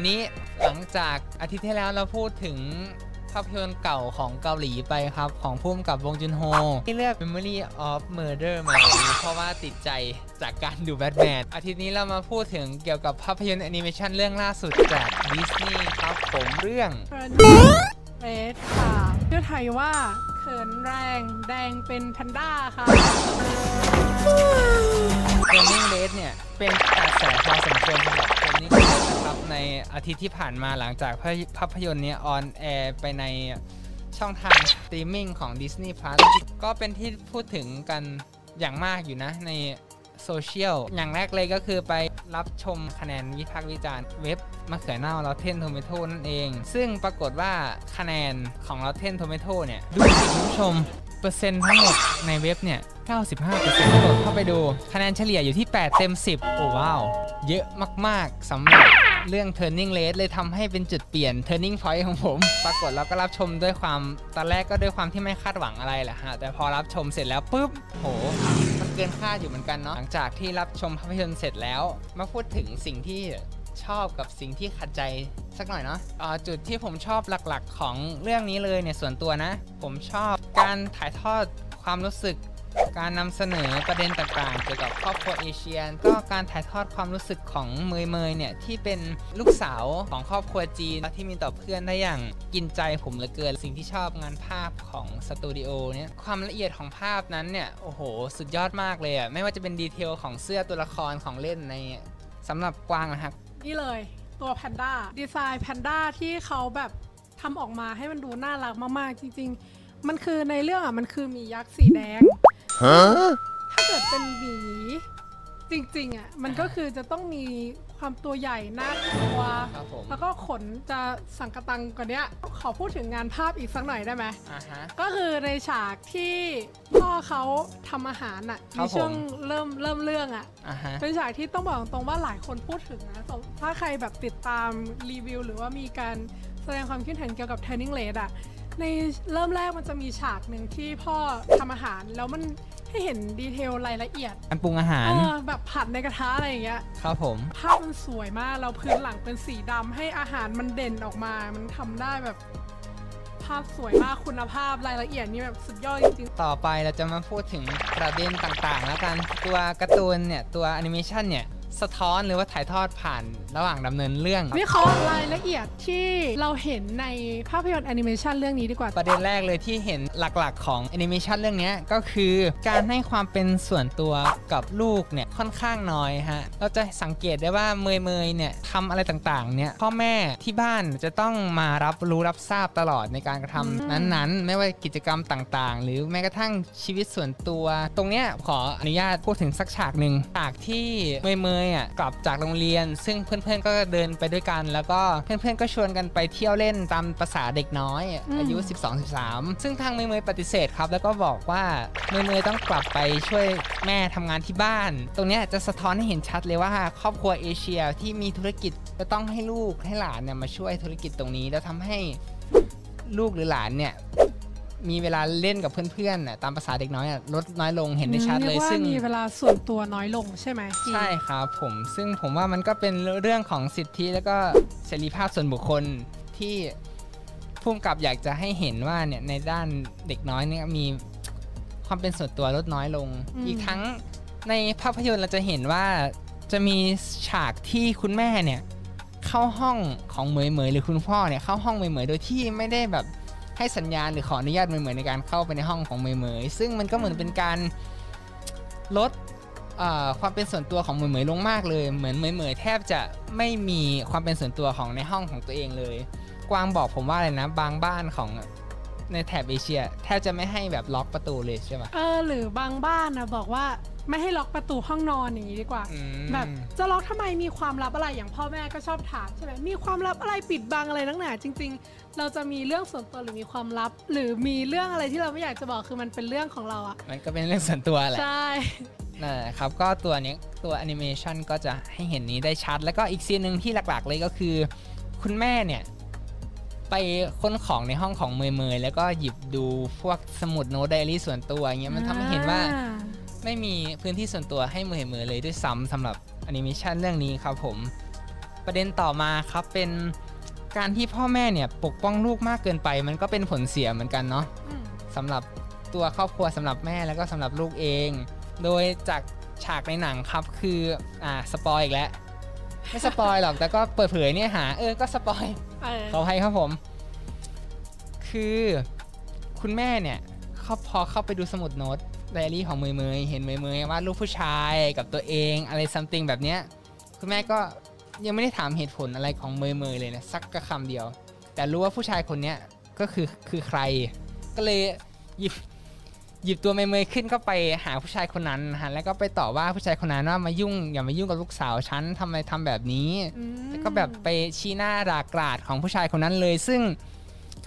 วันนี้หลังจากอาทิตย์ที่แล้วเราพูดถึงภาพยนตร์เก่าของเกาหลีไปครับ ของผู้กำกับบงจุนโฮ ที่เลือก Memory of Murder มาวันนี้เพราะว่าติดใจจากการดูแบทแมนอาทิตย์นี้เรามาพูดถึงเกี่ยวกับภาพยนตร์แอนิเมชันเรื่องล่าสุดจากดิสนีย์ครับผมเรื่องเอสค่ะชื่อไทยว่าเขินแรงแดงเป็นแพนด้าค่ะ Turning Red เนี่ยเป็นกระแสพอสมควรสำหรับ ในอาทิตย์ที่ผ่านมาหลังจากภาพยนตร์นี้ on air ไปในช่องทางสตรีมมิ่งของ Disney Plus ก็เป็นที่พูดถึงกันอย่างมากอยู่นะในโซเชียล อย่างแรกเลยก็คือไปรับชมคะแนนวิพากษ์วิจารณ์เว็บมะเขือเน่า Rotten Tomato นั่นเอง ซึ่งปรากฏว่าคะแนนของ Rotten Tomato เนี่ย ดูผู้ชมเปอร์เซ็นต์ทั้งหมดในเว็บเนี่ย 95%กดเข้าไปดู คะแนนเฉลี่ยอยู่ที่ 8 เต็ม 10 โอ้ว้าว เยอะมาก ๆสำหรับ เรื่อง Turning Red เลยทำให้เป็นจุดเปลี่ยน Turning Point ของผม ปรากฏเราก็รับชมด้วยความตอนแรกก็ด้วยความที่ไม่คาดหวังอะไรแหละฮะแต่พอรับชมเสร็จแล้วปุ๊บโหมันเกินคาดอยู่เหมือนกันเนาะหลังจากที่รับชมภาพยนตร์เสร็จแล้วมาพูดถึงสิ่งที่ชอบกับสิ่งที่ขัดใจสักหน่อยเนาะจุดที่ผมชอบหลักๆ ของเรื่องนี้เลยเนี่ยส่วนตัวนะ ผมชอบการถ่ายทอดความรู้สึก การนำเสนอประเด็นต่างๆ เกี่ยวกับครอบครัวเอเชียน ก็การถ่ายทอดความรู้สึกของเมยเมยเนี่ย ที่เป็นลูกสาวของครอบครัวจีนที่มีต่อเพื่อนได้อย่างกินใจผมเหลือเกิน สิ่งที่ชอบงานภาพของสตูดิโอเนี่ยความละเอียดของภาพนั้นเนี่ย โอ้โห สุดยอดมากเลยอะไม่ว่าจะเป็นดีเทลของเสื้อตัวละครของเล่นในสำหรับกวางนะครับนี่เลยตัวแพนด้าดีไซน์แพนด้าที่เขาแบบทำออกมาให้มันดูน่ารักมากๆจริง ๆ มันคือในเรื่องอะมันคือมียักษ์สีแดง ถ้าเกิดเป็นหมีจริงๆอะมันก็คือจะต้องมีความตัวใหญ่น่ากลัว ครับผม แล้วก็ขนจะสังกะตังกว่าเนี้ย ขอพูดถึงงานภาพอีกสักหน่อยได้ไหม อ่าฮะ ก็คือในฉากที่พ่อเขาทำอาหารอะครัในบช่วงผมเริ่มเริ่มเรื่องอะ อ่าฮะ เป็นฉากที่ต้องบอกตรงๆว่าหลายคนพูดถึงนะสมถ้าใครแบบติดตามรีวิว หรือว่ามีการแสดงความคิดเห็นเกี่ยวกับ Turning Red อะ ในเริ่มแรกมันจะมีฉากหนึ่งที่พ่อทำอาหารแล้วมันให้เห็นดีเทลรายละเอียดการปรุงอาหาร เออแบบผัดในกระทะอะไรอย่างเงี้ย ครับผม ภาพมันสวยมากแล้วพื้นหลังเป็นสีดำให้อาหารมันเด่นออกมา มันทำได้แบบ ภาพสวยมากคุณภาพรายละเอียดนี่แบบสุดยอดจริงๆต่อไปเราจะมาพูดถึงประเด็นต่างๆ แล้วกัน ตัวการ์ตูนเนี่ย ตัวแอนิเมชันเนี่ย สะท้อนหรือว่าถ่ายทอดผ่านระหว่างดำเนินเรื่อง วิเคราะห์รายละเอียดที่เราเห็นในภาพยนตร์แอนิเมชันเรื่องนี้ดีกว่า ประเด็นแรกเลยที่เห็นหลักๆของแอนิเมชันเรื่องเนี้ยก็คือการให้ความเป็นส่วนตัวกับลูกเนี่ยค่อนข้างน้อยฮะ เราจะสังเกตได้ว่าเหมยเหมยเนี่ยทำอะไรต่างๆเนี่ยพ่อแม่ที่บ้านจะต้องมารับรู้รับทราบตลอดในการกระทำนั้นๆ ไม่ว่ากิจกรรมต่างๆ หรือแม้กระทั่งชีวิตส่วนตัว ตรงเนี้ยขออนุญาตพูดถึงสักฉากหนึ่งฉากที่เมยเมยๆอะกลับจากโรงเรียน ซึ่งเพื่อนๆก็เดินไปด้วยกัน แล้วก็เพื่อนๆก็ชวนกันไปเที่ยวเล่นตามภาษาเด็กน้อยอืมอายุ 12-13 ซึ่งทางเมย์เมย์ปฏิเสธครับแล้วก็บอกว่าเมย์เมย์ต้องกลับไปช่วยแม่ทำงานที่บ้าน ตรงเนี้ยจะสะท้อนให้เห็นชัดเลยว่า ครอบครัวเอเชียที่มีธุรกิจจะต้องให้ลูกให้หลานเนี่ยมาช่วยธุรกิจตรงนี้ แล้วทำให้ลูกหรือหลานเนี่ย มีเวลาเล่นกับเพื่อนๆน่ะตามภาษาเด็กน้อยอะลดน้อยลงเห็นได้ชัดเลยรีกว่าซึ่งมีเวลาส่วนตัวน้อยลงใช่ไหมใช่ครับผมซึ่งผมว่ามันก็เป็นเรื่องของสิทธิแล้วก็เสรีภาพส่วนบุคคลที่พุ่มกับอยากจะให้เห็นว่าเนี่ยในด้านเด็กน้อยเนี่ยมีความเป็นส่วนตัวลดน้อยลง อีกทั้งในภาพยนตร์เราจะเห็นว่าจะมีฉากที่คุณแม่เนี่ยเข้าห้องของเหมยเหมยหรือคุณพ่อเนี่ยเข้าห้องเหมยเหมยโดยที่ไม่ได้แบบ ให้สัญญาณหรือขออนุญาตเหมยเหมยในการเข้าไปในห้องของเหมยเหมยซึ่งมันก็เหมือนเป็นการลดความเป็นส่วนตัวของเหมยเหมยลงมากเลย เหมือนเหมยเหมยแทบจะไม่มีความเป็นส่วนตัวของในห้องของตัวเองเลย กวางบอกผมว่าอะไรนะ บางบ้านของ ในแถบเอเชียแทบจะไม่ให้แบบล็อกประตูเลยใช่ปะเออหรือบางบ้านนะบอกว่าไม่ให้ล็อกประตูห้องนอนอย่างนี้ดีกว่า อืม แบบจะล็อกทำไมมีความลับอะไรอย่างพ่อแม่ก็ชอบถามใช่ไหมมีความลับอะไรปิดบังอะไรนักหนาจริง ๆ เราจะมีเรื่องส่วนตัวหรือมีความลับ หรือมีเรื่องอะไรที่เราไม่อยากจะบอกคือมันเป็นเรื่องของเราอะมันก็เป็นเรื่องส่วนตัวแหละ ใช่ นั่นแหละครับก็ตัวนี้ตัวแอนิเมชันก็จะให้เห็นนี้ได้ชัด แล้วก็อีกซีนหนึ่งที่หลักๆเลยก็คือ คุณแม่เนี่ย ไปค้นของในห้องของเหมยเหมยแล้วก็หยิบดูพวกสมุดโน้ตไดอารี่ส่วนตัวอย่างเงี้ยมันทำให้เห็นว่าอ่ไม่มีพื้นที่ส่วนตัวให้เหมยเหมยเลยด้วยซ้ำสำหรับแอนิเมชันเรื่องนี้ครับผมประเด็นต่อมาครับเป็นการที่พ่อแม่เนี่ยปกป้องลูกมากเกินไป มันก็เป็นผลเสียเหมือนกันเนาะอืมสำหรับตัวครอบครัวสำหรับแม่แล้วก็สำหรับลูกเอง โดยจากฉากในหนังครับคืออ่า spoil อีกแล้ว ไม่ spoil หรอกแต่ก็เปิดเผยเนี่ยหา เออก็ spoil เออขออภัยครับผม คือคุณแม่เนี่ยเขาพอเข้าไปดูสมุดโน้ตไดอารี่ของเหมยเหมยเห็นเหมยเหมยวาดรูปผู้ชายกับตัวเองอะไร something แบบเนี้ยคุณแม่ก็ยังไม่ได้ถามเหตุผลอะไรของเหมยเหมยเลยนะสักกระคำเดียว แต่รู้ว่าผู้ชายคนเนี้ยก็คือคือใคร ก็เลยหยิบ หยิบตัวเมยเมยๆขึ้นก็ไปหาผู้ชายคนนั้นนะฮะแล้วก็ไปต่อว่าผู้ชายคนนั้นว่ามายุ่งอย่ามายุ่งกับลูกสาวฉันทำไมทำแบบนี้อืมแล้วก็แบบไปชี้หน้าด่ากราดของผู้ชายคนนั้นเลย ซึ่ง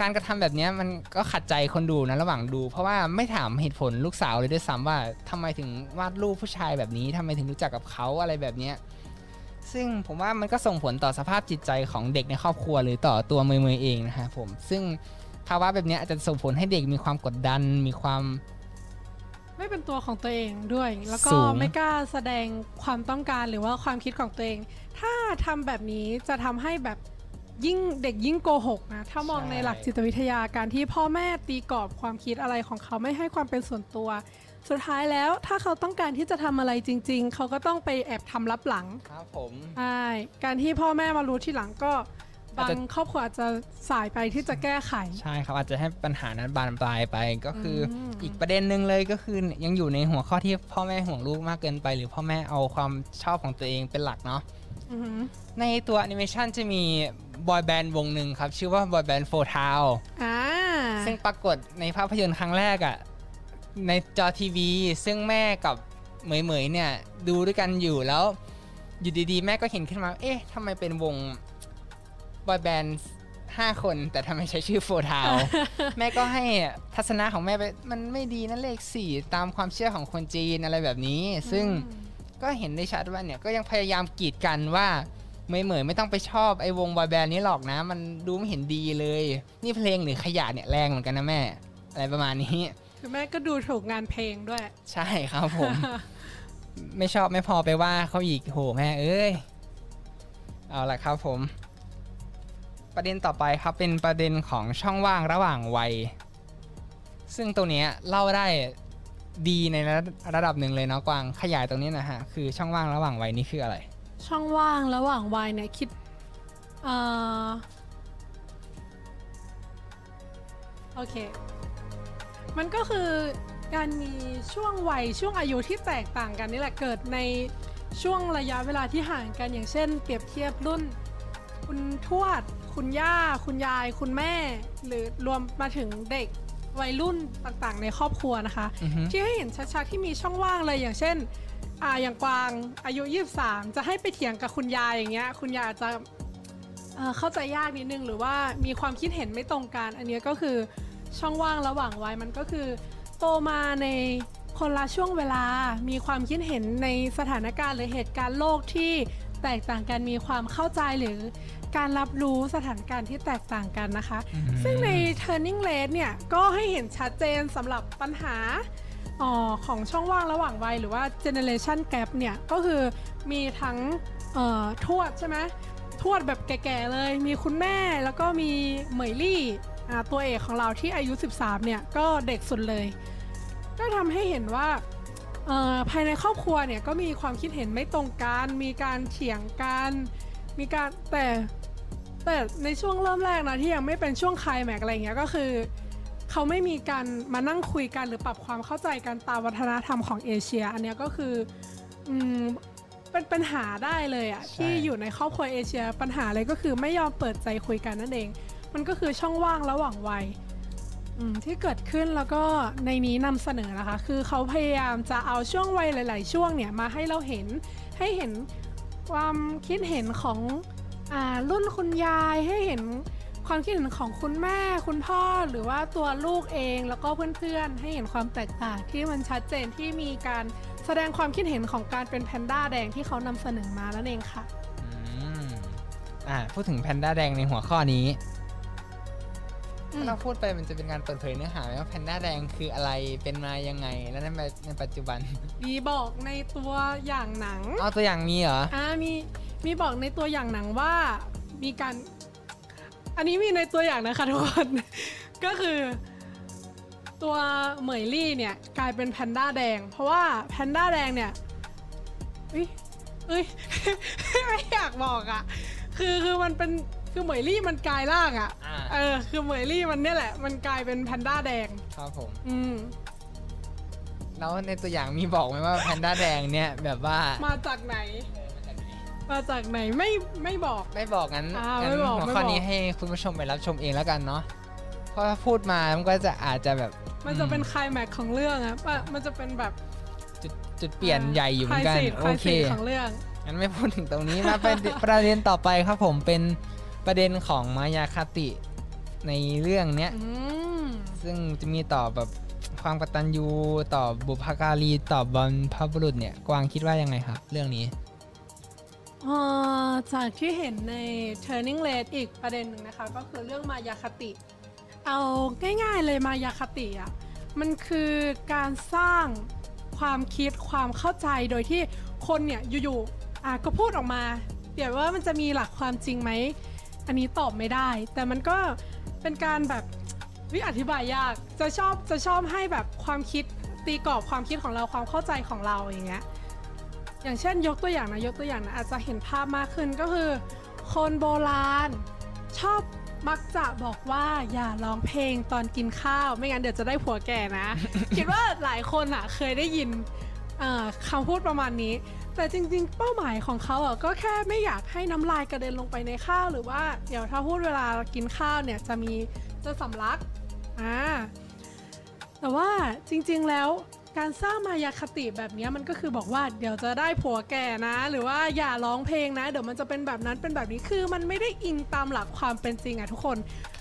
การกระทำแบบเนี้ยมันก็ขัดใจคนดูนะระหว่างดู เพราะว่าไม่ถามเหตุผลลูกสาวเลยด้วยซ้ำว่าทำไมถึงวาดรูปผู้ชายแบบนี้ทำไมถึงรู้จักกับเขาอะไรแบบเนี้ย ซึ่งผมว่ามันก็ส่งผลต่อสภาพจิตใจของเด็กในครอบครัวหรือต่อตัวเมย์เมย์เองนะฮะผมซึ่งภาวะแบบเนี้ยอาจจะส่งผลให้เด็กมีความกดดัน มีความ ไม่เป็นตัวของตัวเองด้วย แล้วก็สูง ไม่กล้าแสดงความต้องการหรือว่าความคิดของตัวเอง ถ้าทำแบบนี้จะทำให้แบบยิ่งเด็กยิ่งโกหกนะ ถ้ามองในหลักจิตวิทยาการที่พ่อแม่ตีกรอบความคิดอะไรของเขาไม่ให้ความเป็นส่วนตัว สุดท้ายแล้วถ้าเขาต้องการที่จะทำอะไรจริง ๆ เขาก็ต้องไปแอบทำลับหลัง ครับผม ใช่การที่พ่อแม่มารู้ทีหลังก็อา บาจจะงครอบครัวอาจจะสายไปที่จะแก้ไข ใช่ครับอาจจะให้ปัญหานั้นบานปลายไปก็คืออมอีกประเด็นหนึ่งเลยก็คือยังอยู่ในหัวข้อที่พ่อแม่ห่วงลูกมากเกินไป หรือพ่อแม่เอาความชอบของตัวเองเป็นหลักเนาะอือหือในตัวแอนิเมชันจะมีบอยแบนด์วงหนึ่งครับ ชื่อว่าบอยแบนด์โฟทาวอ่าซึ่งปรากฏในภาพยนตร์ครั้งแรกอะ่ะในจอทีวี ซึ่งแม่กับเหมยเหมยๆเนี่ย ดูด้วยกันอยู่แล้ว อยู่ดีๆ แม่ก็เห็นขึ้นมา เอ๊ะทำไมเป็นวง บอยแบนด์ห้าคนแต่ทำไมใช้ชื่อโฟทาวแม่ก็ให้ทัศนะของแม่ไปมันไม่ดีนะเลขสี่ตามความเชื่อของคนจีนอะไรแบบนี้ ซึ่งก็เห็นได้ชัดว่าเนี่ยก็ยังพยายามกีดกันว่าเหมยเหมยไม่ต้องไปชอบไอ้วงบอยแบนด์นี้หรอกนะ มันดูไม่เห็นดีเลย นี่เพลงหรือขยะเนี่ยแรงเหมือนกันนะแม่ อะไรประมาณนี้คือแม่ก็ดูถูกงานเพลงด้วย ใช่ครับผม ไม่ชอบไม่พอไปว่าเขาอีกโหแม่เอ้ย เอาละครับผม ประเด็นต่อไปครับเป็นประเด็นของช่องว่างระหว่างวัย ซึ่งตรงเนี้เล่าได้ดีในระระดับหนึ่งเลยเนาะกวางขยายตรงนี้นะฮะคือช่องว่างระหว่างวัยนี่คืออะไร ช่องว่างระหว่างวัยเนี่ยคิดเอ่อโอเค มันก็คือการมีช่วงวัยช่วงอายุที่แตกต่างกันนี่แหละเกิดในช่วงระยะเวลาที่ห่างกันอย่างเช่น เปรียบเทียบรุ่น คุณทวด คุณย่า คุณยาย คุณแม่ หรือรวมมาถึงเด็กวัยรุ่นต่างๆ ในครอบครัวนะคะ อือฮึ ที่ให้เห็นชัดๆที่มีช่องว่างเลยอย่างเช่นอ่าอย่างกวางอายุ 23 จะให้ไปเถียงกับคุณยายอย่างเงี้ย คุณยายอาจจะเอ่อเข้าใจยากนิดนึงหรือว่ามีความคิดเห็นไม่ตรงกัน อันเนี้ยก็คือช่องว่างระหว่างวัยมันก็คือ โตมาในคนละช่วงเวลา มีความคิดเห็นในสถานการณ์หรือเหตุการณ์โลกที่แตกต่างกันมีความเข้าใจหรือ การรับรู้สถานการณ์ที่แตกต่างกันนะคะ ซึ่งใน Turning Red เนี่ย ก็ให้เห็นชัดเจนสำหรับปัญหาออของช่องว่างระหว่างวัยหรือว่า Generation Gap เนี่ย ก็คือมีทั้งเอ่อทวดใช่ไหมทวดแบบแก่ๆเลย มีคุณแม่แล้วก็มีเหมยลี่อ่าตัวเอกของเราที่อายุ 13 เนี่ย ก็เด็กสุดเลย ก็ทำให้เห็นว่าเอ่อภายในครอบครัวเนี่ยก็มีความคิดเห็นไม่ตรงกัน มีการเถียงกัน มีการแต่ แต่ในช่วงเริ่มแรกนะที่ยังไม่เป็นช่วงคลายแม็กอะไรเงี้ยก็คือ เขาไม่มีการมานั่งคุยกันหรือปรับความเข้าใจกันตามวัฒนธรรมของเอเชีย อันเนี้ยก็คืออืมเป็นปัญหาได้เลยอะที่อยู่ในครอบครัวเอเชียปัญหาเลยก็คือไม่ยอมเปิดใจคุยกันนั่นเอง มันก็คือช่องว่างระหว่างวัยที่เกิดขึ้นแล้วก็ในนี้นำเสนอนะคะ คือเขาพยายามจะเอาช่วงวัยหลาย ๆ ช่วงเนี่ยมาให้เราเห็นให้เห็นความคิดเห็นของ อ่ารุ่นคุณยายให้เห็นความคิดเห็นของคุณแม่คุณพ่อหรือว่าตัวลูกเองแล้วก็เพื่อนๆ ให้เห็นความแตกต่างที่มันชัดเจนที่มีการแสดงความคิดเห็นของการเป็นแพนด้าแดงที่เขานำเสนอมานั่นเองค่ะอืมอ่าพูดถึงแพนด้าแดงในหัวข้อนี้อืมถ้าเราพูดไปมันจะเป็นการเปิดเผยเนื้อหาไหมว่าแพนด้าแดงคืออะไรเป็นมายังไง แล้วในปัจในปัจจุบัน มีบอกในตัวอย่างหนังเอาตัวอย่างมีเหรอ อ่ามี มีบอกในตัวอย่างหนังว่ามีการ อันนี้มีในตัวอย่างนะคะทุกคน ก็คือ ตัวเหมยลี่เนี่ยกลายเป็นแพนด้าแดง เพราะว่าแพนด้าแดงเนี่ยเอ้ยเอ้ยไม่อยากบอกอะ่ะ คือคือมันเป็นคือเหมยลี่มันกลายร่างอะ่ะ อ่า เออ คือเหมยลี่มันเนี่ยแหละ มันกลายเป็นแพนด้าแดง ครับผม อืม แล้วในตัวอย่างมีบอกไหมว่าแพนด้าแดงเนี่ยแบบว่า มาจากไหน มาจากไหนไม่ไม่บอก ไม่บอกงั้นอ่างั้นไม่บอกหัวไม่ข้อบอก นี้ให้คุณผู้ชมไปรับชมเองแล้วกันเนาะเพราะถ้าพูดมามันก็จะอาจจะแบบมันจะเป็นอืไคลแม็กซ์ของเรื่องอะปะมันจะเป็นแบบจุดจุดเปลี่ยนใหญ่อยู่เหมือนกันไคลซีดโอไคลเค ซีดของเรื่อง งั้นไม่พูดถึงตรงนี้มาเป็นประเด็นต่อไปครับผมเป็นประเด็นของมายาคติในเรื่องเนี้ย อืม ซึ่งจะมีต่อแบบความกตัญญูต่อบุพการีต่อบรรพบุรุษเนี่ย กวางคิดว่ายังไงครับ เรื่องนี้ เอ่อจากที่เห็นใน Turning Red อีกประเด็นหนึ่งนะคะ ก็คือเรื่องมายาคติ เอาง่ายๆเลยมายาคติอะมันคือการสร้างความคิดความเข้าใจโดยที่คนเนี่ยอยู่ๆอะก็พูดออกมาเดี๋ยวว่ามันจะมีหลักความจริงไหม อันนี้ตอบไม่ได้ แต่มันก็เป็นการแบบวิอธิบายยากจะชอบจะชอบให้แบบความคิดตีกรอบความคิดของเราความเข้าใจของเราอย่างเงี้ย อย่างเช่นยกตัวอย่างนะยกตัวอย่างนะอาจจะเห็นภาพมากขึ้นก็คือ คนโบราณ ชอบมักจะบอกว่าอย่าร้องเพลงตอนกินข้าว ไม่งั้นเดี๋ยวจะได้ผัวแก่นะ คิดว่าหลายคนอะเคยได้ยินคำพูดประมาณนี้ แต่จริงๆ เป้าหมายของเขาอะก็แค่ไม่อยากให้น้ำลายกระเด็นลงไปในข้าวหรือว่าเดี๋ยวถ้าพูดเวลากินข้าวเนี่ยจะมีจะสำลักอ่าแต่ว่าจริงๆแล้ว การสร้างมายาคติแบบเนี้ยมันก็คือบอกว่าเดี๋ยวจะได้ผัวแก่นะ หรือว่าอย่าร้องเพลงนะ เดี๋ยวมันจะเป็นแบบนั้นเป็นแบบนี้คือมันไม่ได้อิงตามหลักความเป็นจริงอะทุกคน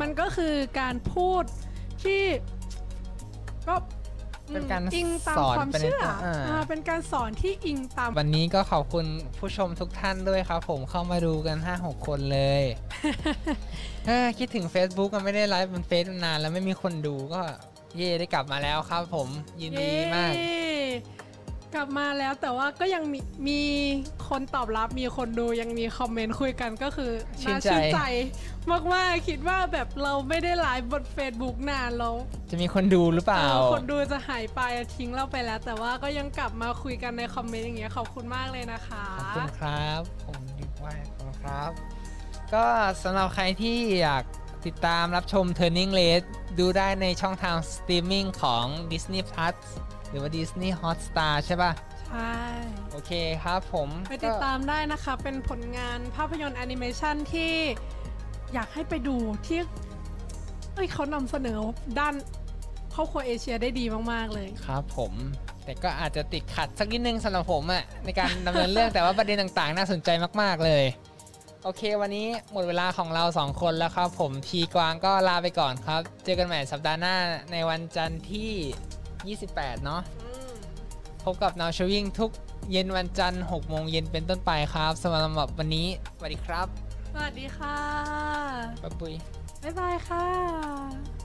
มันก็คือการพูดที่ก็เป็นการอิงตามสอนความไปในเชื่อตัวอ่าอ่าเป็นการสอนที่อิงตาม วันนี้ก็ขอบคุณผู้ชมทุกท่านด้วยครับ ผมเข้ามาดูกัน 5-6 คนเลยเออคิดถึง Facebook ก็ไม่ได้ไลฟ์บนเฟซนานแล้วไม่มีคนดูก็ เย่ได้กลับมาแล้วครับผมยินดีมาก เย้กลับมาแล้วแต่ว่าก็ยังมีมีคนตอบรับมีคนดูยังมีคอมเมนต์คุยกันก็คือชื่นน่าใจ ชื่นใจ มากๆคิดว่าแบบเราไม่ได้ไลฟ์บน Facebook นานแล้วจะมีคนดูหรือเปล่า เออคนดูจะหายไปทิ้งเราไปแล้ว แต่ว่าก็ยังกลับมาคุยกันในคอมเมนต์อย่างเงี้ยขอบคุณมากเลยนะคะ ขอบคุณครับ ผมดีว่าขอบคุณครับ ก็สำหรับใครที่อยาก ติดตามรับชม Turning Red ดูได้ในช่องทางสตรีมมิ่งของ Disney Plus หรือว่า Disney Hotstar ใช่ป่ะ ใช่ โอเคครับผมไปติดตามได้นะคะ เป็นผลงานภาพยนตร์แอนิเมชันที่อยากให้ไปดูที่เอ้ยเขานำเสนอด้านครอบครัวเอเชียได้ดีมากๆเลยครับผม แต่ก็อาจจะติดขัดสักนิดนึงสำหรับผมอะในการดำเนินเรื่องแต่ว่าประเด็นต่างๆ น่าสนใจมากๆเลย โอเค วันนี้หมดเวลาของเราสองคนแล้วครับ ผมทีกวางก็ลาไปก่อนครับ เจอกันใหม่สัปดาห์หน้าในวันจันทร์ที่ 28 เนาะพบกับ Now Showing ทุกเย็นวันจันทร์6โมงเย็นเป็นต้นไปครับสำหรับวันนี้สวัสดีครับ สวัสดีค่ะ บ๊ายบายบ๊ายบายค่ะ